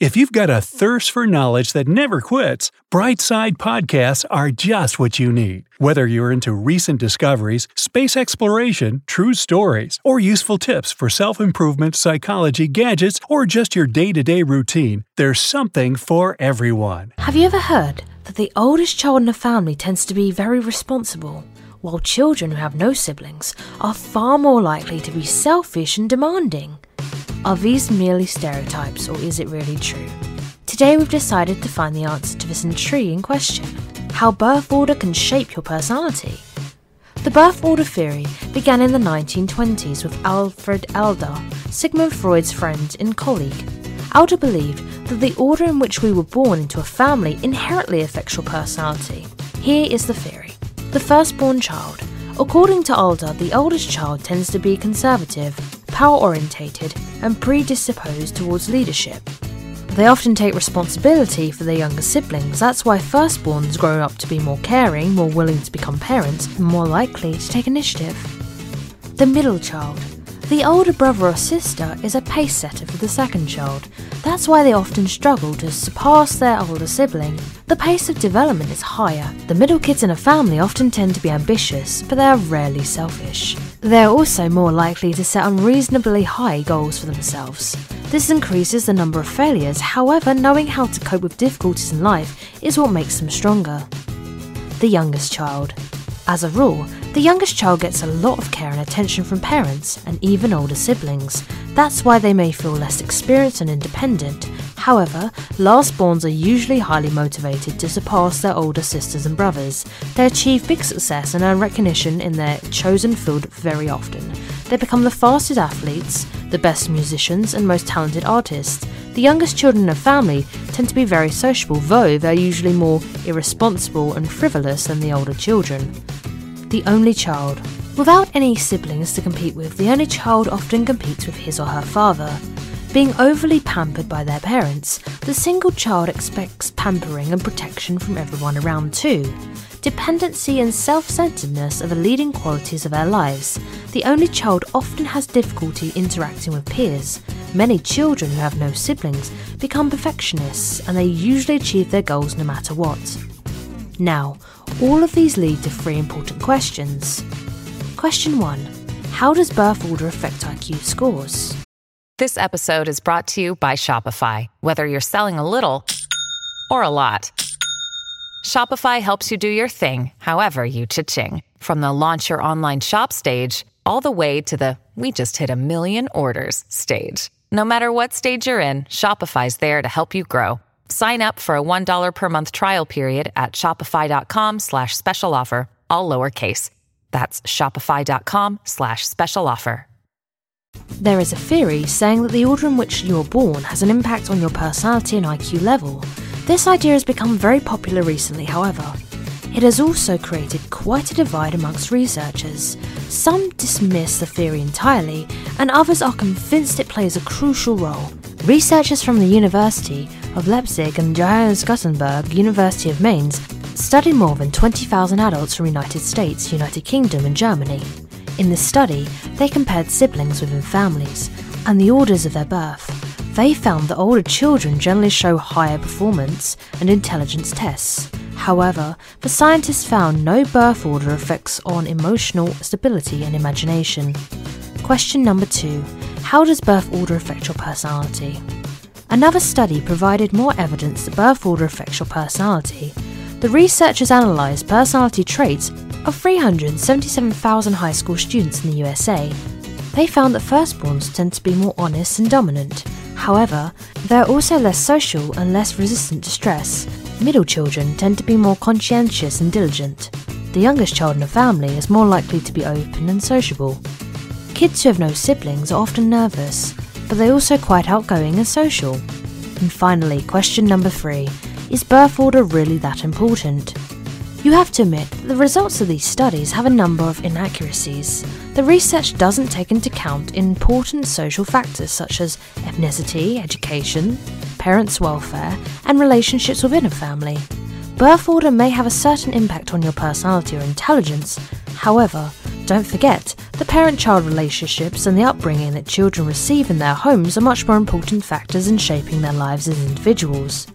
If you've got a thirst for knowledge that never quits, Brightside Podcasts are just what you need. Whether you're into recent discoveries, space exploration, true stories, or useful tips for self improvement, psychology, gadgets, or just your day to day routine, there's something for everyone. Have you ever heard that the oldest child in a family tends to be very responsible, while children who have no siblings are far more likely to be selfish and demanding? Are these merely stereotypes, or is it really true? Today we've decided to find the answer to this intriguing question how birth order can shape your personality. The birth order theory began in the 1920s with Alfred Adler, Sigmund Freud's friend and colleague. Adler believed that the order in which we were born into a family inherently affects your personality. Here is the theory. The firstborn child. According to Adler, the oldest child tends to be conservative, power orientated, and predisposed towards leadership. They often take responsibility for their younger siblings, that's why firstborns grow up to be more caring, more willing to become parents, and more likely to take initiative. The middle child. The older brother or sister is a pace setter for the second child. That's why they often struggle to surpass their older sibling. The pace of development is higher. The middle kids in a family often tend to be ambitious, but they are rarely selfish. They are also more likely to set unreasonably high goals for themselves. This increases the number of failures, however, knowing how to cope with difficulties in life is what makes them stronger. The youngest child. As a rule, the youngest child gets a lot of care and attention from parents and even older siblings. That's why they may feel less experienced and independent. However, lastborns are usually highly motivated to surpass their older sisters and brothers. They achieve big success and earn recognition in their chosen field very often. They become the fastest athletes, the best musicians, and most talented artists. The youngest children in a family tend to be very sociable, though they're usually more irresponsible and frivolous than the older children the only child. Without any siblings to compete with, the only child often competes with his or her father. Being overly pampered by their parents, the single child expects pampering and protection from everyone around too. Dependency and self centeredness are the leading qualities of their lives. The only child often has difficulty interacting with peers. Many children who have no siblings become perfectionists and they usually achieve their goals no matter what. Now, all of these lead to three important questions. Question 1 How does birth order affect IQ scores? This episode is brought to you by Shopify. Whether you're selling a little or a lot, Shopify helps you do your thing, however you cha-ching. From the launch your online shop stage, all the way to the we just hit a million orders stage. No matter what stage you're in, Shopify's there to help you grow. Sign up for a $1 per month trial period at shopify.com slash special offer, all lowercase. That's shopify.com slash special offer. There is a theory saying that the order in which you are born has an impact on your personality and IQ level. This idea has become very popular recently, however. It has also created quite a divide amongst researchers. Some dismiss the theory entirely, and others are convinced it plays a crucial role. Researchers from the University of Leipzig and Johannes Gutenberg University of Mainz studied more than 20,000 adults from United States, United Kingdom, and Germany. In this study, they compared siblings within families and the orders of their birth. They found that older children generally show higher performance and intelligence tests. However, the scientists found no birth order effects on emotional stability and imagination. Question number two How does birth order affect your personality? Another study provided more evidence that birth order affects your personality. The researchers analysed personality traits of 377,000 high school students in the USA. They found that firstborns tend to be more honest and dominant. However, they're also less social and less resistant to stress. Middle children tend to be more conscientious and diligent. The youngest child in a family is more likely to be open and sociable. Kids who have no siblings are often nervous, but they're also quite outgoing and social. And finally, question number three Is birth order really that important? You have to admit that the results of these studies have a number of inaccuracies. The research doesn't take into account important social factors such as ethnicity, education, parents' welfare, and relationships within a family. Birth order may have a certain impact on your personality or intelligence, however, don't forget, the parent child relationships and the upbringing that children receive in their homes are much more important factors in shaping their lives as individuals.